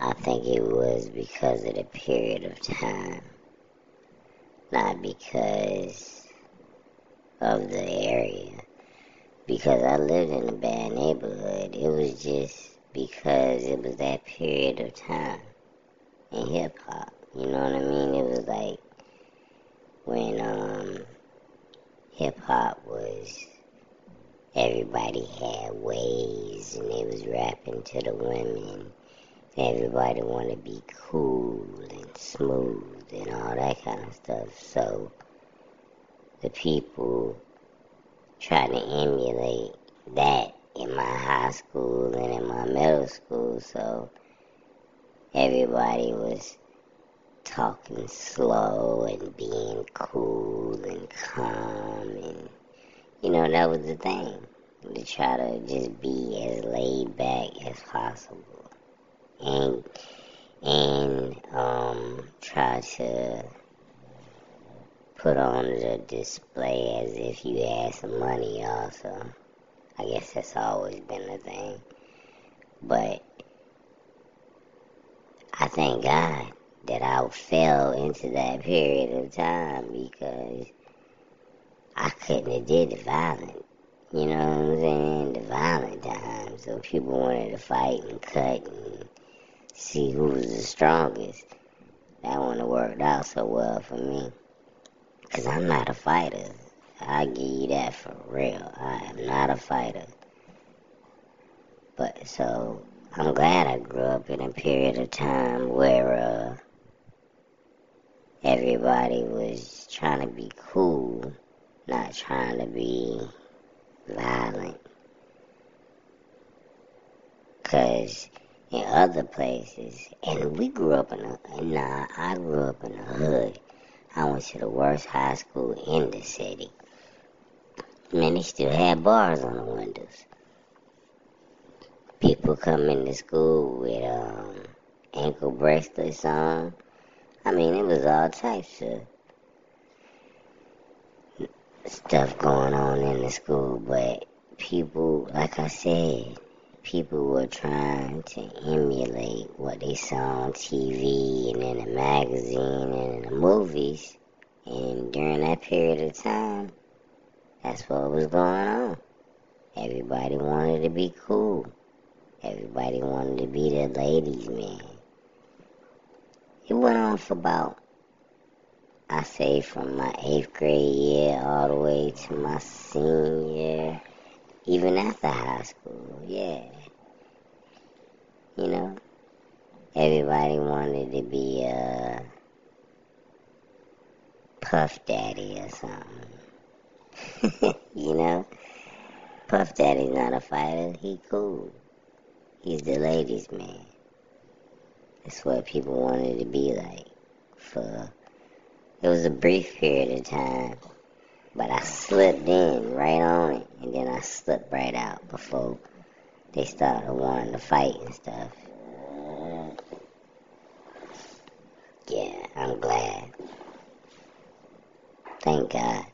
I think it was because of the period of time, not because of the area. Because I lived in a bad neighborhood. It was just because it was that period of time in hip hop. You know what I mean? It was like when um, hip hop was everybody had ways and they was rapping to the women. Everybody wanted to be cool and smooth and all that kind of stuff. So the people trying to emulate that in my high school and in my middle school. So everybody was talking slow and being cool and calm and you know that was the thing to try to just be as laid back as possible and and um try to put on the display as if you had some money also i guess that's always been the thing but i thank god that I fell into that period of time because I couldn't have did the violent. You know what I'm saying? The violent times. So people wanted to fight and cut and see who was the strongest. That wouldn't worked out so well for me. Because I'm not a fighter. I give you that for real. I am not a fighter. But so I'm glad I grew up in a period of time where uh, everybody was trying to be cool, not trying to be violent. Cause in other places, and we grew up in a, nah, I grew up in the hood. I went to the worst high school in the city. Man, they still had bars on the windows. People come into school with um, ankle bracelets on I mean, it was all types of stuff going on in the school, but people, like I said, people were trying to emulate what they saw on TV and in the magazine and in the movies. And during that period of time, that's what was going on. Everybody wanted to be cool. Everybody wanted to be the ladies' man. It went on for about, I say, from my eighth grade year all the way to my senior year, even after high school. Yeah. You know, everybody wanted to be a Puff Daddy or something. you know? Puff Daddy's not a fighter. He cool. He's the ladies' man. That's what people wanted to be like. For it was a brief period of time, but I slipped in right on it, and then I slipped right out before they started wanting to fight and stuff. Yeah, I'm glad. Thank God.